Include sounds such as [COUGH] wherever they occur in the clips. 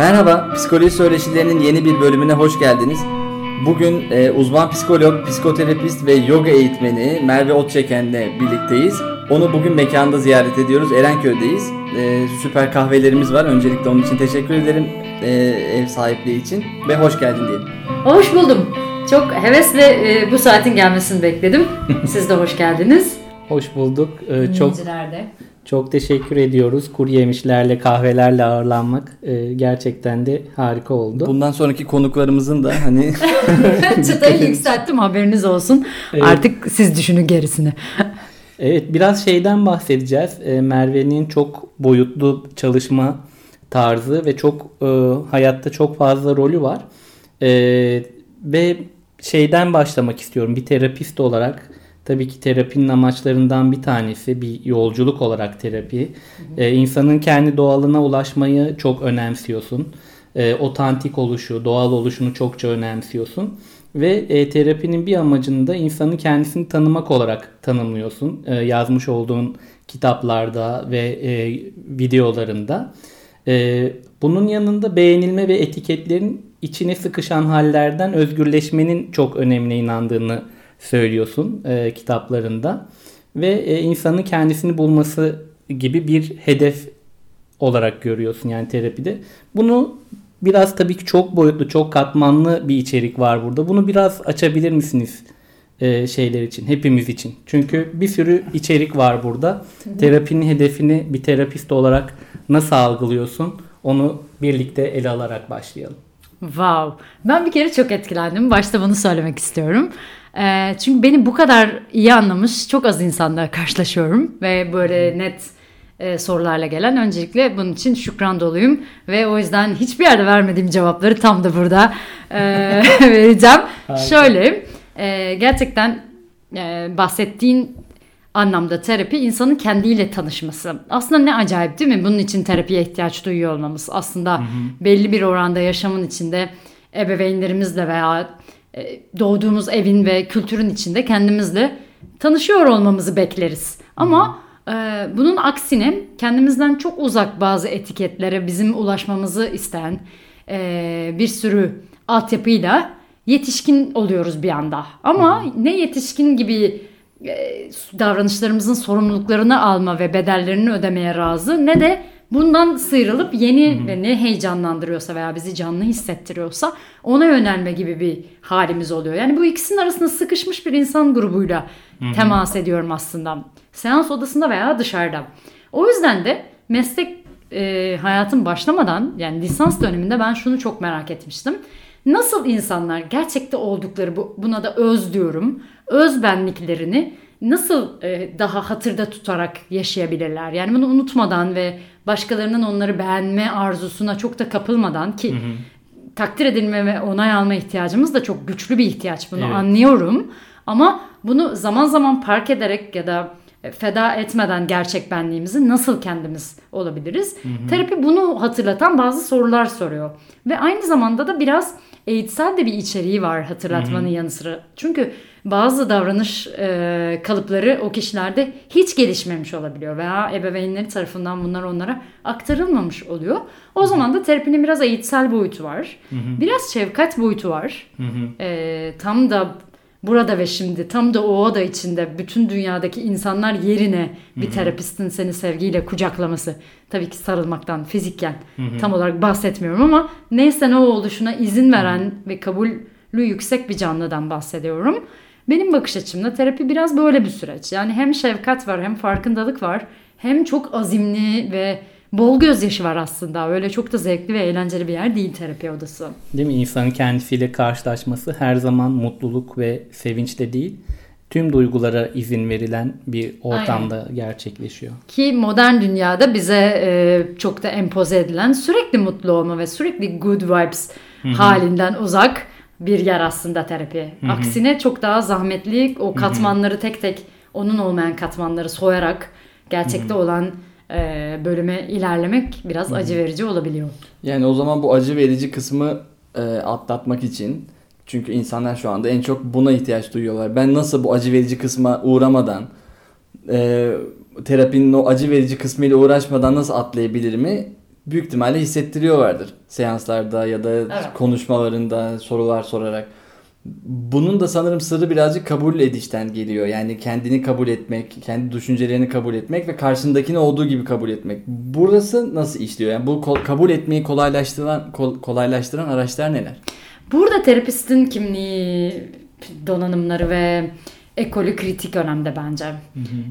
Merhaba, Psikoloji Söyleşilerinin yeni bir bölümüne hoş geldiniz. Bugün e, uzman psikolog, psikoterapist ve yoga eğitmeni Merve Otçeken'le birlikteyiz. Onu bugün mekanda ziyaret ediyoruz. Erenköy'deyiz. E, süper kahvelerimiz var. Öncelikle onun için teşekkür ederim e, ev sahipliği için ve hoş geldin diyelim. Hoş buldum. Çok hevesle e, bu saatin gelmesini bekledim. [LAUGHS] Siz de hoş geldiniz. Hoş bulduk. Ee, çok. Çok teşekkür ediyoruz. Kuru yemişlerle, kahvelerle ağırlanmak e, gerçekten de harika oldu. Bundan sonraki konuklarımızın da hani [LAUGHS] [LAUGHS] Çıtayı yükselttim haberiniz olsun. Evet. Artık siz düşünün gerisini. [LAUGHS] Evet, biraz şeyden bahsedeceğiz. Ee, Merve'nin çok boyutlu çalışma tarzı ve çok e, hayatta çok fazla rolü var. Ee, ve şeyden başlamak istiyorum. Bir terapist olarak tabii ki terapinin amaçlarından bir tanesi bir yolculuk olarak terapi. Ee, insanın kendi doğalına ulaşmayı çok önemsiyorsun. Ee, otantik oluşu, doğal oluşunu çokça önemsiyorsun. Ve e, terapinin bir amacını da insanın kendisini tanımak olarak tanımlıyorsun. E, yazmış olduğun kitaplarda ve e, videolarında. E, bunun yanında beğenilme ve etiketlerin içine sıkışan hallerden özgürleşmenin çok önemli inandığını söylüyorsun e, kitaplarında. Ve e, insanın kendisini bulması gibi bir hedef olarak görüyorsun yani terapide. Bunu biraz tabii ki çok boyutlu, çok katmanlı bir içerik var burada. Bunu biraz açabilir misiniz e, şeyler için, hepimiz için? Çünkü bir sürü içerik var burada. Terapinin hedefini bir terapist olarak nasıl algılıyorsun? Onu birlikte ele alarak başlayalım. Wow. Ben bir kere çok etkilendim. Başta bunu söylemek istiyorum. Ee, çünkü beni bu kadar iyi anlamış çok az insanla karşılaşıyorum. Ve böyle net e, sorularla gelen. Öncelikle bunun için şükran doluyum. Ve o yüzden hiçbir yerde vermediğim cevapları tam da burada e, [LAUGHS] [LAUGHS] vereceğim. Harika. Şöyle e, gerçekten e, bahsettiğin anlamda terapi insanın kendiyle tanışması. Aslında ne acayip değil mi? Bunun için terapiye ihtiyaç duyuyor olmamız. Aslında belli bir oranda yaşamın içinde ebeveynlerimizle veya e, doğduğumuz evin ve kültürün içinde kendimizle tanışıyor olmamızı bekleriz. Ama e, bunun aksine kendimizden çok uzak bazı etiketlere bizim ulaşmamızı isteyen e, bir sürü altyapıyla yetişkin oluyoruz bir anda. Ama ne yetişkin gibi e, davranışlarımızın sorumluluklarını alma ve bedellerini ödemeye razı ne de bundan sıyrılıp yeni ve ne heyecanlandırıyorsa veya bizi canlı hissettiriyorsa ona yönelme gibi bir halimiz oluyor. Yani bu ikisinin arasında sıkışmış bir insan grubuyla temas ediyorum aslında. Seans odasında veya dışarıda. O yüzden de meslek e, hayatım başlamadan yani lisans döneminde ben şunu çok merak etmiştim. Nasıl insanlar gerçekte oldukları bu, buna da öz diyorum. Öz benliklerini nasıl e, daha hatırda tutarak yaşayabilirler? Yani bunu unutmadan ve başkalarının onları beğenme arzusuna çok da kapılmadan ki takdir edilme ve onay alma ihtiyacımız da çok güçlü bir ihtiyaç bunu Evet. anlıyorum. Ama bunu zaman zaman park ederek ya da e, feda etmeden gerçek benliğimizi nasıl kendimiz olabiliriz? Terapi bunu hatırlatan bazı sorular soruyor. Ve aynı zamanda da biraz eğitsel de bir içeriği var hatırlatmanın yanı sıra. Çünkü bazı davranış e, kalıpları o kişilerde hiç gelişmemiş olabiliyor veya ebeveynleri tarafından bunlar onlara aktarılmamış oluyor. O zaman da terapinin biraz eğitsel boyutu var. Biraz şefkat boyutu var. E, tam da burada ve şimdi tam da o oda içinde bütün dünyadaki insanlar yerine bir terapistin seni sevgiyle kucaklaması. Tabii ki sarılmaktan fizikken tam olarak bahsetmiyorum ama neyse ne oluşuna izin veren ve kabulü yüksek bir canlıdan bahsediyorum. Benim bakış açımda terapi biraz böyle bir süreç. Yani hem şefkat var hem farkındalık var hem çok azimli ve bol gözyaşı var aslında. Öyle çok da zevkli ve eğlenceli bir yer değil terapi odası. Değil mi? İnsanın kendisiyle karşılaşması her zaman mutluluk ve sevinçle değil, tüm duygulara izin verilen bir ortamda gerçekleşiyor. Ki modern dünyada bize e, çok da empoze edilen sürekli mutlu olma ve sürekli good vibes halinden uzak bir yer aslında terapi. Aksine çok daha zahmetli o katmanları tek tek onun olmayan katmanları soyarak gerçekte olan e, bölüme ilerlemek biraz acı verici olabiliyor. Yani o zaman bu acı verici kısmı e, atlatmak için çünkü insanlar şu anda en çok buna ihtiyaç duyuyorlar. Ben nasıl bu acı verici kısma uğramadan e, terapinin o acı verici kısmıyla uğraşmadan nasıl atlayabilir mi? Büyük ihtimalle hissettiriyor vardır seanslarda ya da Evet. konuşmalarında sorular sorarak. Bunun da sanırım sırrı birazcık kabul edişten geliyor. Yani kendini kabul etmek, kendi düşüncelerini kabul etmek ve karşındakini olduğu gibi kabul etmek. Burası nasıl işliyor? Yani bu kabul etmeyi kolaylaştıran kol- kolaylaştıran araçlar neler? Burada terapistin kimliği, donanımları ve ekolü kritik önemde bence.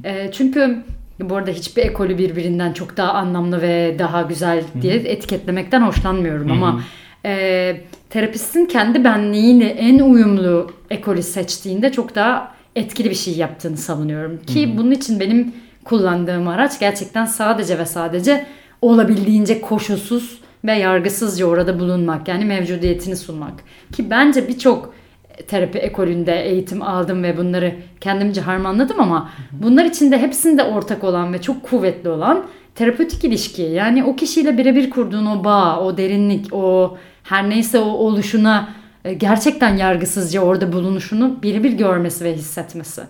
E, çünkü bu arada hiçbir ekolü birbirinden çok daha anlamlı ve daha güzel diye etiketlemekten hoşlanmıyorum ama e, terapistin kendi benliğiyle en uyumlu ekolü seçtiğinde çok daha etkili bir şey yaptığını savunuyorum. Ki bunun için benim kullandığım araç gerçekten sadece ve sadece olabildiğince koşulsuz ve yargısızca orada bulunmak yani mevcudiyetini sunmak. Ki bence birçok terapi ekolünde eğitim aldım ve bunları kendimce harmanladım ama bunlar içinde hepsinde ortak olan ve çok kuvvetli olan terapötik ilişki. Yani o kişiyle birebir kurduğun o bağ, o derinlik, o her neyse o oluşuna e, gerçekten yargısızca orada bulunuşunu birebir görmesi ve hissetmesi.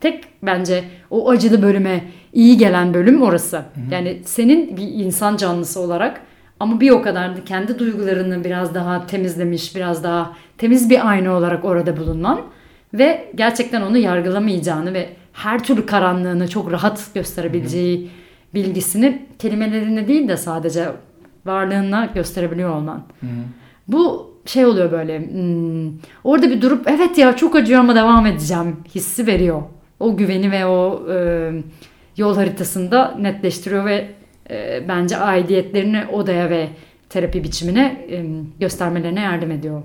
Tek bence o acılı bölüme iyi gelen bölüm orası. Yani senin bir insan canlısı olarak ama bir o kadar da kendi duygularını biraz daha temizlemiş, biraz daha temiz bir ayna olarak orada bulunman ve gerçekten onu yargılamayacağını ve her türlü karanlığını çok rahat gösterebileceği bilgisini kelimelerine değil de sadece varlığına gösterebiliyor olman. Bu şey oluyor böyle hmm, orada bir durup evet ya çok acıyor ama devam edeceğim hissi veriyor. O güveni ve o e, yol haritasında netleştiriyor ve e, bence aidiyetlerini odaya ve terapi biçimine e, göstermelerine yardım ediyor.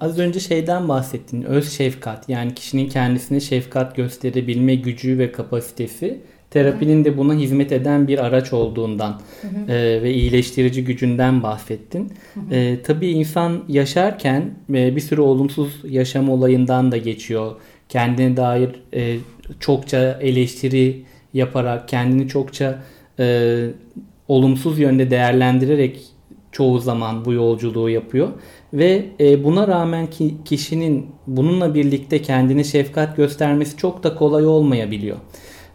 Az önce şeyden bahsettin. Öz şefkat. Yani kişinin kendisine şefkat gösterebilme gücü ve kapasitesi. Terapinin de buna hizmet eden bir araç olduğundan e, ve iyileştirici gücünden bahsettin. E, tabii insan yaşarken e, bir sürü olumsuz yaşam olayından da geçiyor. Kendine dair e, çokça eleştiri yaparak, kendini çokça e, olumsuz yönde değerlendirerek çoğu zaman bu yolculuğu yapıyor ve e, buna rağmen ki kişinin bununla birlikte kendine şefkat göstermesi çok da kolay olmayabiliyor.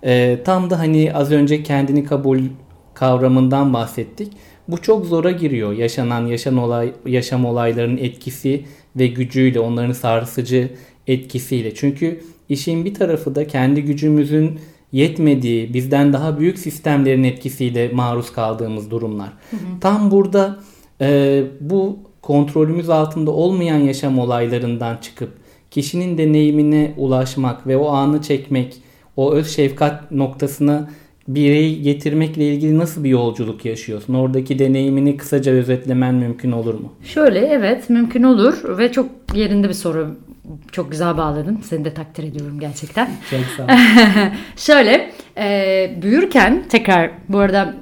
E, tam da hani az önce kendini kabul kavramından bahsettik. Bu çok zora giriyor. Yaşanan yaşam olay yaşam olaylarının etkisi ve gücüyle, onların sarsıcı etkisiyle. Çünkü işin bir tarafı da kendi gücümüzün yetmediği, bizden daha büyük sistemlerin etkisiyle maruz kaldığımız durumlar. Tam burada e, bu kontrolümüz altında olmayan yaşam olaylarından çıkıp kişinin deneyimine ulaşmak ve o anı çekmek, o öz şefkat noktasına bireyi getirmekle ilgili nasıl bir yolculuk yaşıyorsun? Oradaki deneyimini kısaca özetlemen mümkün olur mu? Şöyle evet mümkün olur ve çok yerinde bir soru. Çok güzel bağladın. Seni de takdir ediyorum gerçekten. Çok sağ ol. [LAUGHS] Şöyle e, büyürken tekrar bu arada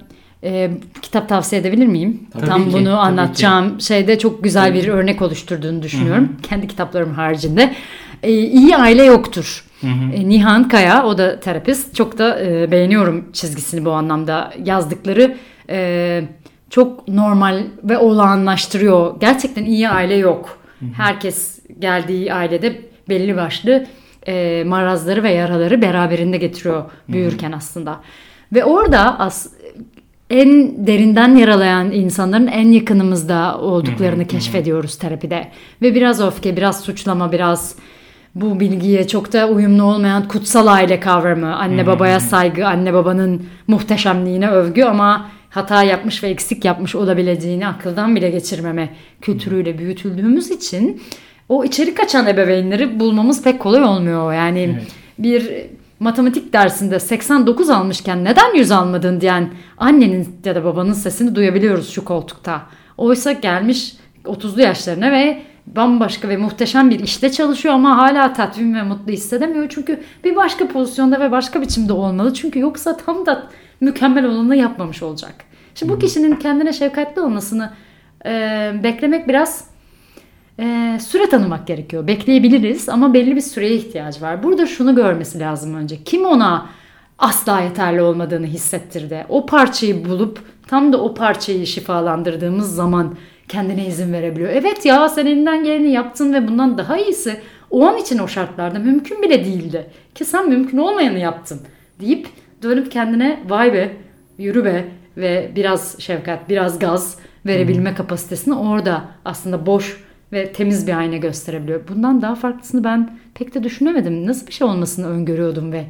e, kitap tavsiye edebilir miyim? Tabii Tam ki, bunu tabii anlatacağım şeyde çok güzel bir örnek oluşturduğunu düşünüyorum. Kendi kitaplarım haricinde. E, iyi aile yoktur. E, Nihan Kaya o da terapist. Çok da e, beğeniyorum çizgisini bu anlamda yazdıkları. E, çok normal ve olağanlaştırıyor. Gerçekten iyi aile yok. Herkes geldiği ailede belli başlı e, marazları ve yaraları beraberinde getiriyor büyürken aslında. Ve orada as en derinden yaralayan insanların en yakınımızda olduklarını keşfediyoruz terapide. Ve biraz öfke, biraz suçlama, biraz bu bilgiye çok da uyumlu olmayan kutsal aile kavramı, anne babaya saygı, anne babanın muhteşemliğine övgü ama hata yapmış ve eksik yapmış olabileceğini akıldan bile geçirmeme kültürüyle büyütüldüğümüz için o içeri kaçan ebeveynleri bulmamız pek kolay olmuyor. Yani Evet. bir matematik dersinde 89 almışken neden 100 almadın diyen annenin ya da babanın sesini duyabiliyoruz şu koltukta. Oysa gelmiş 30'lu yaşlarına ve bambaşka ve muhteşem bir işte çalışıyor ama hala tatmin ve mutlu hissedemiyor. Çünkü bir başka pozisyonda ve başka biçimde olmalı. Çünkü yoksa tam da mükemmel olanı yapmamış olacak. Şimdi bu kişinin kendine şefkatli olmasını e, beklemek biraz e, süre tanımak gerekiyor. Bekleyebiliriz ama belli bir süreye ihtiyacı var. Burada şunu görmesi lazım önce. Kim ona asla yeterli olmadığını hissettirdi. O parçayı bulup tam da o parçayı şifalandırdığımız zaman kendine izin verebiliyor. Evet ya sen elinden geleni yaptın ve bundan daha iyisi o an için o şartlarda mümkün bile değildi. Ki sen mümkün olmayanı yaptın deyip dönüp kendine vay be yürü be ve biraz şefkat, biraz gaz verebilme kapasitesini orada aslında boş ve temiz bir ayna gösterebiliyor. Bundan daha farklısını ben pek de düşünemedim. Nasıl bir şey olmasını öngörüyordum ve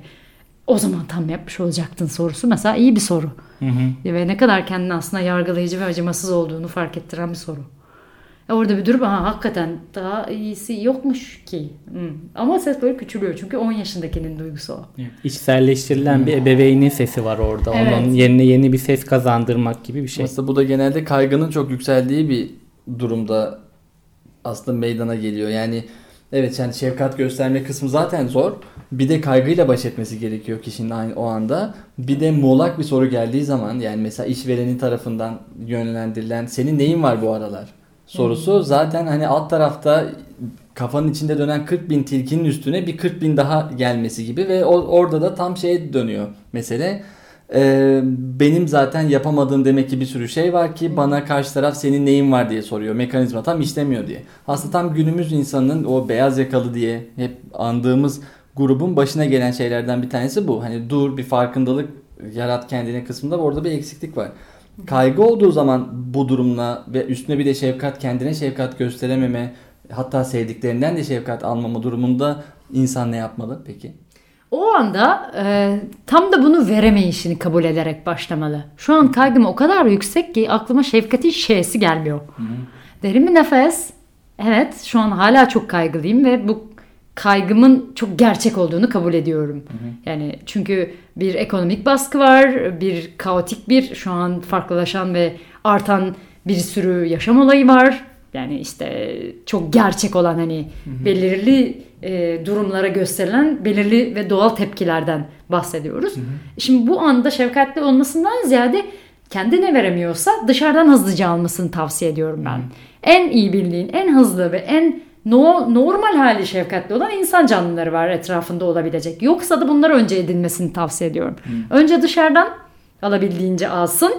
o zaman tam yapmış olacaktın sorusu mesela iyi bir soru. Hı hı. Ve ne kadar kendini aslında yargılayıcı ve acımasız olduğunu fark ettiren bir soru. E orada bir durup ha hakikaten daha iyisi yokmuş ki. Hı. Ama ses böyle küçülüyor çünkü 10 yaşındakinin duygusu o. Evet, İçselleştirilen bir ebeveynin sesi var orada. Evet. Onun yerine yeni bir ses kazandırmak gibi bir şey. Aslında bu da genelde kaygının çok yükseldiği bir durumda aslında meydana geliyor. Yani evet yani şefkat gösterme kısmı zaten zor. Bir de kaygıyla baş etmesi gerekiyor kişinin aynı o anda. Bir de muğlak bir soru geldiği zaman yani mesela işverenin tarafından yönlendirilen senin neyin var bu aralar sorusu zaten hani alt tarafta kafanın içinde dönen 40 bin tilkinin üstüne bir 40 bin daha gelmesi gibi ve orada da tam şeye dönüyor mesele. Ee, benim zaten yapamadığım demek ki bir sürü şey var ki bana karşı taraf senin neyin var diye soruyor. Mekanizma tam işlemiyor diye. Aslında tam günümüz insanının o beyaz yakalı diye hep andığımız grubun başına gelen şeylerden bir tanesi bu. Hani dur bir farkındalık yarat kendine kısmında orada bir eksiklik var. Kaygı olduğu zaman bu durumla ve üstüne bir de şefkat kendine şefkat gösterememe hatta sevdiklerinden de şefkat almama durumunda insan ne yapmalı peki? O anda e, tam da bunu veremeyişini kabul ederek başlamalı. Şu an kaygım o kadar yüksek ki aklıma şefkatin şeysi gelmiyor. Derin bir nefes. Evet şu an hala çok kaygılıyım ve bu kaygımın çok gerçek olduğunu kabul ediyorum. Yani çünkü bir ekonomik baskı var, bir kaotik bir şu an farklılaşan ve artan bir sürü yaşam olayı var. Yani işte çok gerçek olan hani belirli e, durumlara gösterilen belirli ve doğal tepkilerden bahsediyoruz. Şimdi bu anda şefkatli olmasından ziyade kendine veremiyorsa dışarıdan hızlıca almasını tavsiye ediyorum ben. En iyi bildiğin, en hızlı ve en no- normal hali şefkatli olan insan canlıları var etrafında olabilecek. Yoksa da bunlar önce edinmesini tavsiye ediyorum. Önce dışarıdan alabildiğince alsın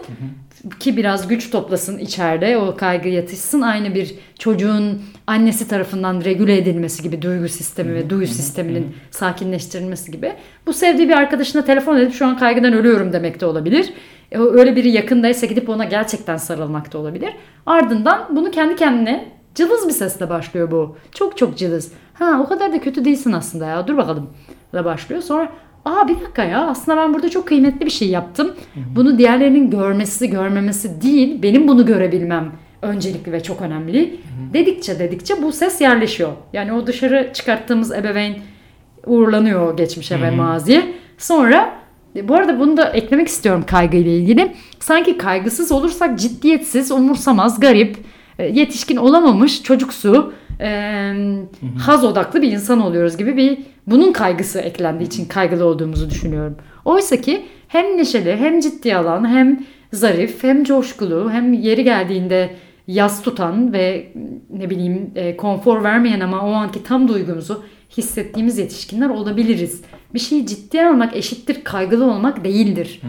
ki biraz güç toplasın içeride o kaygı yatışsın aynı bir çocuğun annesi tarafından regüle edilmesi gibi duygu sistemi ve duyu sisteminin sakinleştirilmesi gibi bu sevdiği bir arkadaşına telefon edip şu an kaygıdan ölüyorum demek de olabilir. E, Öyle biri yakındaysa gidip ona gerçekten sarılmak da olabilir. Ardından bunu kendi kendine cılız bir sesle başlıyor bu. Çok çok cılız. Ha o kadar da kötü değilsin aslında ya dur bakalım da başlıyor. Sonra aa bir dakika ya aslında ben burada çok kıymetli bir şey yaptım. Bunu diğerlerinin görmesi görmemesi değil benim bunu görebilmem öncelikli ve çok önemli. Dedikçe dedikçe bu ses yerleşiyor. Yani o dışarı çıkarttığımız ebeveyn uğurlanıyor geçmişe ve maziye. Sonra e, bu arada bunu da eklemek istiyorum kaygıyla ilgili. Sanki kaygısız olursak ciddiyetsiz, umursamaz, garip, yetişkin olamamış, çocuksu, e, haz odaklı bir insan oluyoruz gibi bir bunun kaygısı eklendiği için kaygılı olduğumuzu düşünüyorum. Oysa ki hem neşeli, hem ciddi alan, hem zarif, hem coşkulu, hem yeri geldiğinde yas tutan ve ne bileyim e, konfor vermeyen ama o anki tam duygumuzu hissettiğimiz yetişkinler olabiliriz. Bir şeyi ciddiye almak eşittir kaygılı olmak değildir.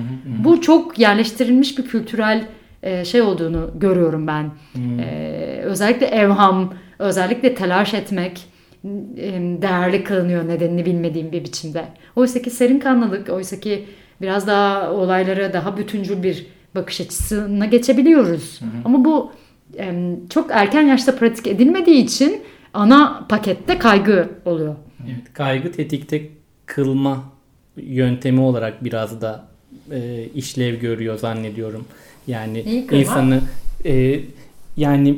Bu çok yerleştirilmiş bir kültürel e, şey olduğunu görüyorum ben. E, özellikle evham, özellikle telaş etmek e, değerli kılınıyor nedenini bilmediğim bir biçimde. Oysa ki serin kanlılık, oysa ki biraz daha olaylara daha bütüncül bir bakış açısına geçebiliyoruz. Ama bu e, çok erken yaşta pratik edilmediği için ana pakette kaygı oluyor. Evet, kaygı tetikte kılma yöntemi olarak biraz da e, işlev görüyor zannediyorum. Yani insanı e, yani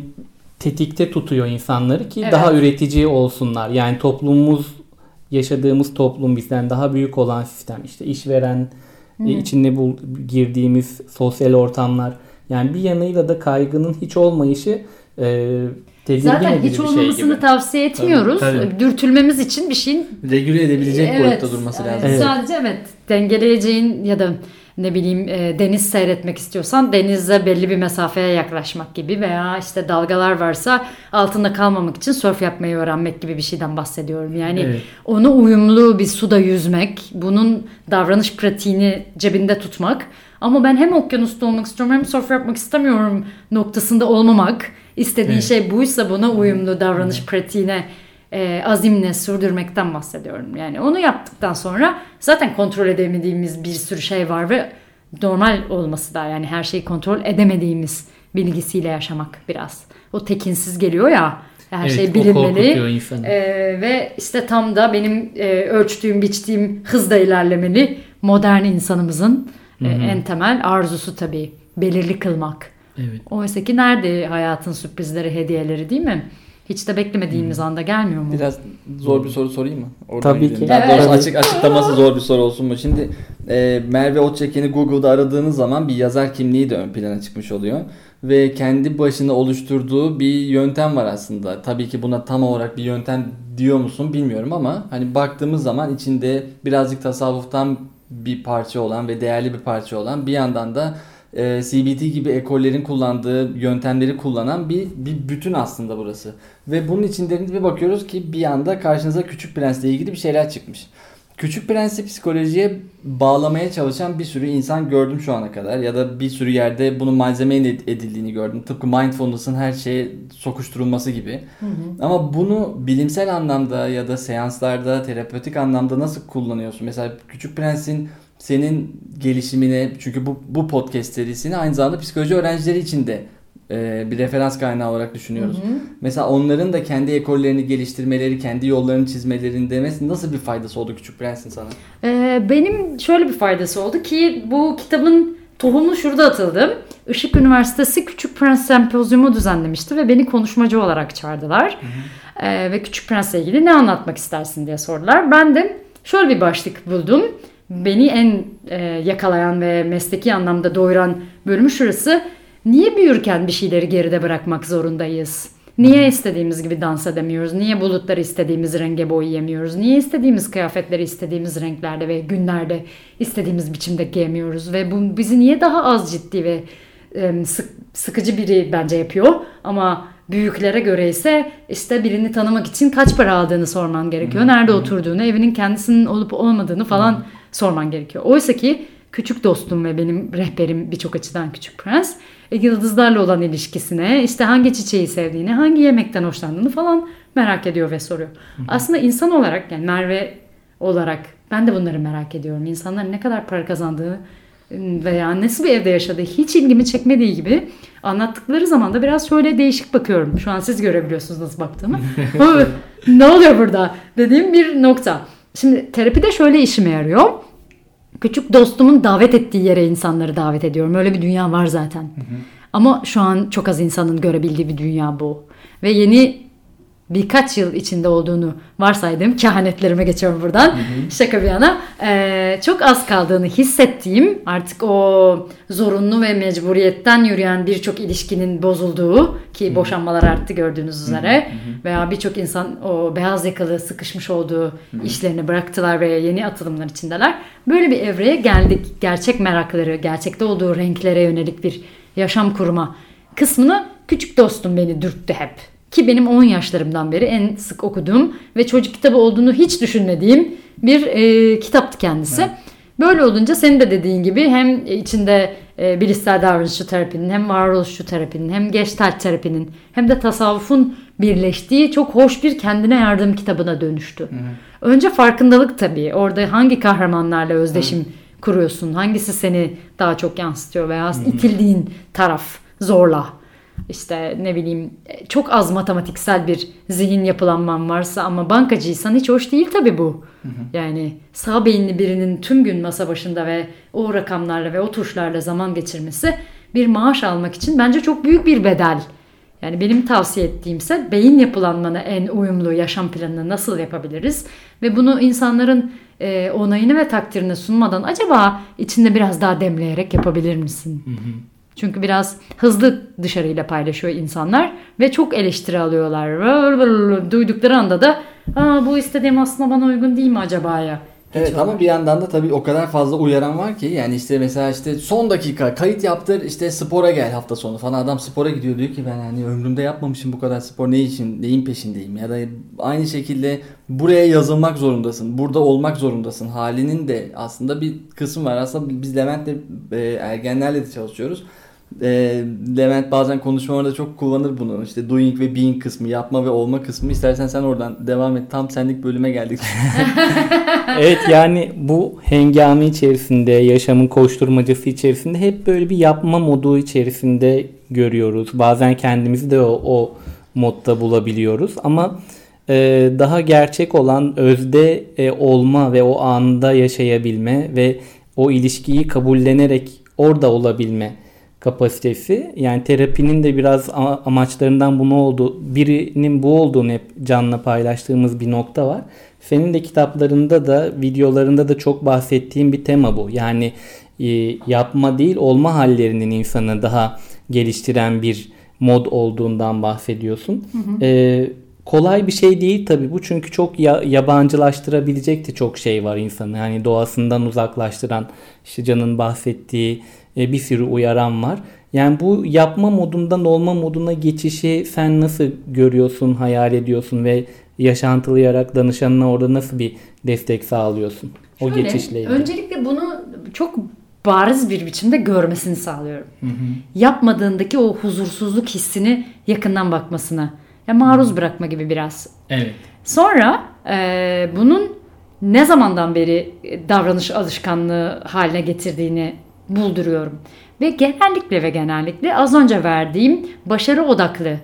tetikte tutuyor insanları ki Evet. daha üretici olsunlar. Yani toplumumuz yaşadığımız toplum bizden daha büyük olan sistem işte işveren e, içinde bul, girdiğimiz sosyal ortamlar yani bir yanıyla da kaygının hiç olmayışı e, tedirgin Zaten hiç bir şey olmamasını gibi. tavsiye etmiyoruz. Tabii, tabii. Dürtülmemiz için bir şeyin Regüle edebilecek Evet, boyutta durması evet. lazım. Evet. Sadece evet dengeleyeceğin ya da ne bileyim e, deniz seyretmek istiyorsan denize belli bir mesafeye yaklaşmak gibi veya işte dalgalar varsa altında kalmamak için sörf yapmayı öğrenmek gibi bir şeyden bahsediyorum. Yani Evet. onu uyumlu bir suda yüzmek, bunun davranış pratiğini cebinde tutmak ama ben hem okyanusta olmak istiyorum hem sörf yapmak istemiyorum noktasında olmamak. İstediğin Evet. şey buysa buna uyumlu davranış pratiğine e, azimle sürdürmekten bahsediyorum. Yani onu yaptıktan sonra zaten kontrol edemediğimiz bir sürü şey var ve normal olması da yani her şeyi kontrol edemediğimiz bilgisiyle yaşamak biraz. O tekinsiz geliyor ya her Evet, şey bilinmeli. Ee, ve işte tam da benim e, ölçtüğüm biçtiğim hızda ilerlemeli modern insanımızın e, en temel arzusu tabii belirli kılmak. Evet. Oysa ki nerede hayatın sürprizleri hediyeleri değil mi? Hiç de beklemediğimiz anda gelmiyor mu? Biraz zor bir soru sorayım mı? Oradan Tabii gidelim. ki. Daha Evet. doğrusu açık açıklaması zor bir soru olsun mu? Şimdi e, Merve Otçeken'i Google'da aradığınız zaman bir yazar kimliği de ön plana çıkmış oluyor. Ve kendi başına oluşturduğu bir yöntem var aslında. Tabii ki buna tam olarak bir yöntem diyor musun bilmiyorum ama hani baktığımız zaman içinde birazcık tasavvuftan bir parça olan ve değerli bir parça olan bir yandan da e, CBT gibi ekollerin kullandığı yöntemleri kullanan bir, bir bütün aslında burası. Ve bunun içinde bir bakıyoruz ki bir anda karşınıza Küçük Prens'le ilgili bir şeyler çıkmış. Küçük Prens'i psikolojiye bağlamaya çalışan bir sürü insan gördüm şu ana kadar ya da bir sürü yerde bunun malzeme edildiğini gördüm. Tıpkı mindfulness'ın her şeye sokuşturulması gibi. Ama bunu bilimsel anlamda ya da seanslarda, terapötik anlamda nasıl kullanıyorsun? Mesela Küçük Prens'in senin gelişimine çünkü bu, bu podcast serisini aynı zamanda psikoloji öğrencileri için de e, bir referans kaynağı olarak düşünüyoruz. Mesela onların da kendi ekollerini geliştirmeleri, kendi yollarını çizmelerinde mesela nasıl bir faydası oldu Küçük Prens'in sana? Ee, benim şöyle bir faydası oldu ki bu kitabın tohumu şurada atıldı. Işık Üniversitesi Küçük Prens Sempozyumu düzenlemişti ve beni konuşmacı olarak çağırdılar. Ee, ve Küçük Prens'le ilgili ne anlatmak istersin diye sordular. Ben de şöyle bir başlık buldum. Beni en e, yakalayan ve mesleki anlamda doyuran bölümü şurası. Niye büyürken bir şeyleri geride bırakmak zorundayız? Niye istediğimiz gibi dans edemiyoruz? Niye bulutları istediğimiz renge boyayamıyoruz? Niye istediğimiz kıyafetleri istediğimiz renklerde ve günlerde istediğimiz biçimde giyemiyoruz? Ve bu bizi niye daha az ciddi ve e, sık, sıkıcı biri bence yapıyor? Ama büyüklere göre ise işte birini tanımak için kaç para aldığını sorman gerekiyor. Nerede oturduğunu, evinin kendisinin olup olmadığını falan sorman gerekiyor. Oysa ki küçük dostum ve benim rehberim birçok açıdan Küçük Prens e, yıldızlarla olan ilişkisine, işte hangi çiçeği sevdiğini, hangi yemekten hoşlandığını falan merak ediyor ve soruyor. Aslında insan olarak yani Merve olarak ben de bunları merak ediyorum. İnsanların ne kadar para kazandığı veya nasıl bir evde yaşadığı hiç ilgimi çekmediği gibi anlattıkları zaman da biraz şöyle değişik bakıyorum. Şu an siz görebiliyorsunuz nasıl baktığımı. [LAUGHS] ne oluyor burada dediğim bir nokta. Şimdi terapide şöyle işime yarıyor. Küçük dostumun davet ettiği yere insanları davet ediyorum. Öyle bir dünya var zaten. Ama şu an çok az insanın görebildiği bir dünya bu. Ve yeni birkaç yıl içinde olduğunu varsaydığım kehanetlerime geçiyorum buradan. Şaka bir yana. Ee, çok az kaldığını hissettiğim artık o zorunlu ve mecburiyetten yürüyen birçok ilişkinin bozulduğu ki boşanmalar arttı gördüğünüz üzere veya birçok insan o beyaz yakalı sıkışmış olduğu işlerini bıraktılar ve yeni atılımlar içindeler. Böyle bir evreye geldik. Gerçek merakları, gerçekte olduğu renklere yönelik bir yaşam kurma kısmını küçük dostum beni dürttü hep. Ki benim 10 yaşlarımdan beri en sık okuduğum ve çocuk kitabı olduğunu hiç düşünmediğim bir e, kitaptı kendisi. Evet. Böyle olunca senin de dediğin gibi hem içinde e, bilişsel davranışçı terapinin hem varoluşçu terapinin hem gestalt terapinin hem de tasavvufun birleştiği çok hoş bir kendine yardım kitabına dönüştü. Hı. Önce farkındalık tabii. Orada hangi kahramanlarla özdeşim Hı. kuruyorsun? Hangisi seni daha çok yansıtıyor veya Hı. itildiğin taraf zorla işte ne bileyim çok az matematiksel bir zihin yapılanman varsa ama bankacıysan hiç hoş değil tabii bu. Hı hı. Yani sağ beyinli birinin tüm gün masa başında ve o rakamlarla ve o tuşlarla zaman geçirmesi bir maaş almak için bence çok büyük bir bedel. Yani benim tavsiye ettiğimse beyin yapılanmanı en uyumlu yaşam planını nasıl yapabiliriz? Ve bunu insanların e, onayını ve takdirini sunmadan acaba içinde biraz daha demleyerek yapabilir misin? Hı hı. Çünkü biraz hızlı dışarıyla paylaşıyor insanlar ve çok eleştiri alıyorlar. Duydukları anda da Aa, bu istediğim aslında bana uygun değil mi acaba ya? Evet ama bir yandan da tabii o kadar fazla uyaran var ki yani işte mesela işte son dakika kayıt yaptır işte spora gel hafta sonu falan. Adam spora gidiyor diyor ki ben hani ömrümde yapmamışım bu kadar spor. Ne için neyin peşindeyim? Ya da aynı şekilde buraya yazılmak zorundasın burada olmak zorundasın halinin de aslında bir kısım var. Aslında biz Levent'le e, ergenlerle de çalışıyoruz e, Levent bazen konuşmalarda çok kullanır bunu. İşte doing ve being kısmı, yapma ve olma kısmı. İstersen sen oradan devam et. Tam senlik bölüme geldik. [LAUGHS] evet yani bu hengame içerisinde, yaşamın koşturmacası içerisinde hep böyle bir yapma modu içerisinde görüyoruz. Bazen kendimizi de o, o modda bulabiliyoruz ama e, daha gerçek olan özde e, olma ve o anda yaşayabilme ve o ilişkiyi kabullenerek orada olabilme kapasitesi. Yani terapinin de biraz amaçlarından bunu oldu. Birinin bu olduğunu hep Can'la paylaştığımız bir nokta var. Senin de kitaplarında da videolarında da çok bahsettiğim bir tema bu. Yani e, yapma değil olma hallerinin insanı daha geliştiren bir mod olduğundan bahsediyorsun. Hı hı. E, kolay bir şey değil tabii bu çünkü çok ya, yabancılaştırabilecek de çok şey var insanı. Yani doğasından uzaklaştıran işte Can'ın bahsettiği bir sürü uyaran var. Yani bu yapma modundan olma moduna geçişi sen nasıl görüyorsun, hayal ediyorsun ve yaşantılayarak danışanına orada nasıl bir destek sağlıyorsun? O Şöyle, geçişle ilgili. Öncelikle bunu çok bariz bir biçimde görmesini sağlıyorum. Hı hı. Yapmadığındaki o huzursuzluk hissini yakından bakmasına. Ya maruz hı. bırakma gibi biraz. Evet. Sonra e, bunun ne zamandan beri davranış alışkanlığı haline getirdiğini bulduruyorum. Ve genellikle ve genellikle az önce verdiğim başarı odaklı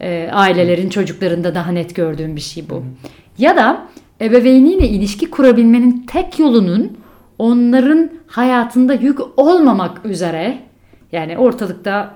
e, ailelerin çocuklarında daha net gördüğüm bir şey bu. Ya da ebeveyniyle ilişki kurabilmenin tek yolunun onların hayatında yük olmamak üzere yani ortalıkta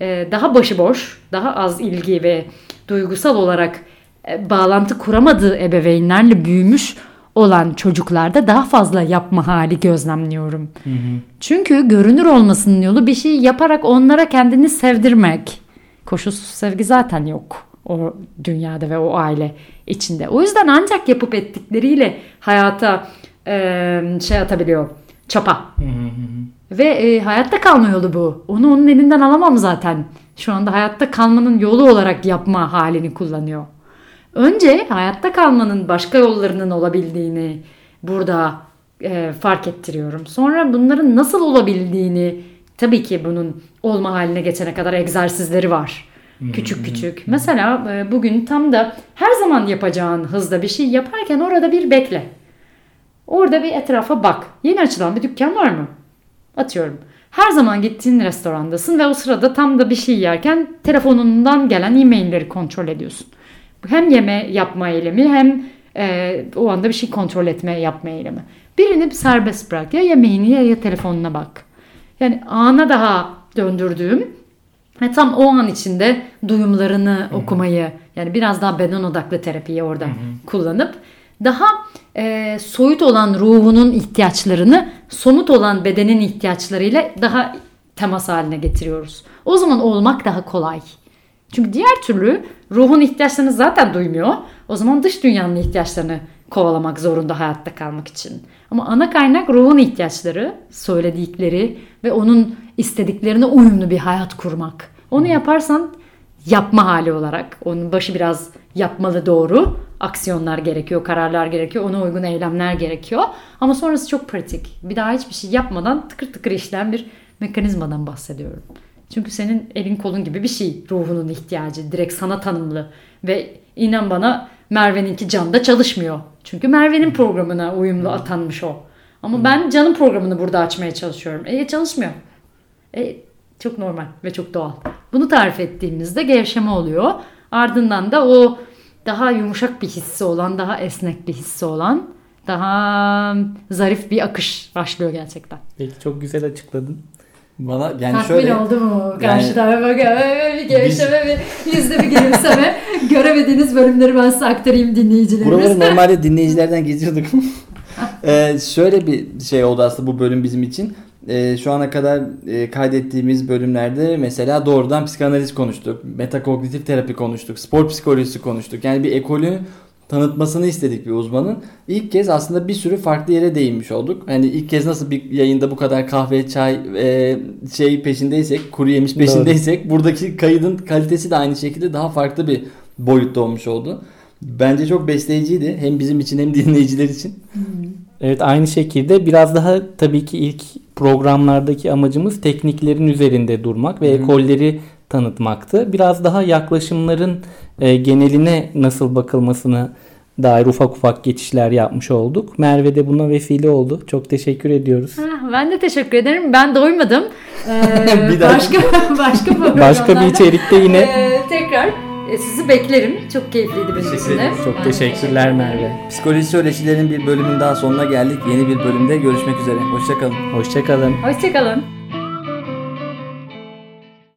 e, daha başıboş, daha az ilgi ve duygusal olarak e, bağlantı kuramadığı ebeveynlerle büyümüş olan çocuklarda daha fazla yapma hali gözlemliyorum. Hı hı. Çünkü görünür olmasının yolu bir şey yaparak onlara kendini sevdirmek. Koşulsuz sevgi zaten yok o dünyada ve o aile içinde. O yüzden ancak yapıp ettikleriyle hayata e, şey atabiliyor. Çapa. Hı hı. Ve e, hayatta kalma yolu bu. Onu onun elinden alamam zaten. Şu anda hayatta kalmanın yolu olarak yapma halini kullanıyor. Önce hayatta kalmanın başka yollarının olabildiğini burada e, fark ettiriyorum. Sonra bunların nasıl olabildiğini tabii ki bunun olma haline geçene kadar egzersizleri var. Küçük küçük. Mesela e, bugün tam da her zaman yapacağın hızda bir şey yaparken orada bir bekle. Orada bir etrafa bak. Yeni açılan bir dükkan var mı? Atıyorum. Her zaman gittiğin restorandasın ve o sırada tam da bir şey yerken telefonundan gelen e-mailleri kontrol ediyorsun. Hem yeme yapma eylemi hem e, o anda bir şey kontrol etme yapma eylemi. Birini serbest bırak. Ya yemeğini ya, ya telefonuna bak. Yani ana daha döndürdüğüm ve tam o an içinde duyumlarını Hı-hı. okumayı yani biraz daha beden odaklı terapiyi orada Hı-hı. kullanıp daha e, soyut olan ruhunun ihtiyaçlarını somut olan bedenin ihtiyaçlarıyla daha temas haline getiriyoruz. O zaman olmak daha kolay. Çünkü diğer türlü ruhun ihtiyaçlarını zaten duymuyor. O zaman dış dünyanın ihtiyaçlarını kovalamak zorunda hayatta kalmak için. Ama ana kaynak ruhun ihtiyaçları, söyledikleri ve onun istediklerine uyumlu bir hayat kurmak. Onu yaparsan yapma hali olarak. Onun başı biraz yapmalı doğru. Aksiyonlar gerekiyor, kararlar gerekiyor, ona uygun eylemler gerekiyor. Ama sonrası çok pratik. Bir daha hiçbir şey yapmadan tıkır tıkır işleyen bir mekanizmadan bahsediyorum. Çünkü senin elin kolun gibi bir şey ruhunun ihtiyacı. Direkt sana tanımlı. Ve inan bana Merve'ninki Can'da çalışmıyor. Çünkü Merve'nin programına uyumlu atanmış o. Ama ben Can'ın programını burada açmaya çalışıyorum. E çalışmıyor. E çok normal ve çok doğal. Bunu tarif ettiğimizde gevşeme oluyor. Ardından da o daha yumuşak bir hissi olan, daha esnek bir hissi olan, daha zarif bir akış başlıyor gerçekten. Peki çok güzel açıkladın. Bana yani Tatmin şöyle. oldu mu? Karşı tarafa bir gevşeme bir yüzde bir gülümseme. [LAUGHS] Göremediğiniz bölümleri ben size aktarayım dinleyicilerimiz. Buraları [LAUGHS] normalde dinleyicilerden gizliyorduk. [LAUGHS] ee, şöyle bir şey oldu aslında bu bölüm bizim için. Ee, şu ana kadar e, kaydettiğimiz bölümlerde mesela doğrudan psikanaliz konuştuk. Metakognitif terapi konuştuk. Spor psikolojisi konuştuk. Yani bir ekolü tanıtmasını istedik bir uzmanın. İlk kez aslında bir sürü farklı yere değinmiş olduk. Hani ilk kez nasıl bir yayında bu kadar kahve, çay e, şey peşindeysek, kuru yemiş peşindeysek Doğru. buradaki kaydın kalitesi de aynı şekilde daha farklı bir boyutta olmuş oldu. Bence çok besleyiciydi. Hem bizim için hem [LAUGHS] dinleyiciler için. Evet aynı şekilde biraz daha tabii ki ilk programlardaki amacımız tekniklerin üzerinde durmak ve ekolleri tanıtmaktı. Biraz daha yaklaşımların e, geneline nasıl bakılmasını dair ufak ufak geçişler yapmış olduk. Merve de buna vesile oldu. Çok teşekkür ediyoruz. Ah, Ben de teşekkür ederim. Ben doymadım. Ee, [LAUGHS] Bir daha- başka [LAUGHS] başka Başka bir içerikte yine ee, tekrar e, sizi beklerim. Çok keyifliydi benim için de. çok Ben teşekkürler Merve. Psikoloji Söyleşilerinin bir bölümün daha sonuna geldik. Yeni bir bölümde görüşmek üzere. Hoşçakalın. Hoşçakalın. Hoşçakalın.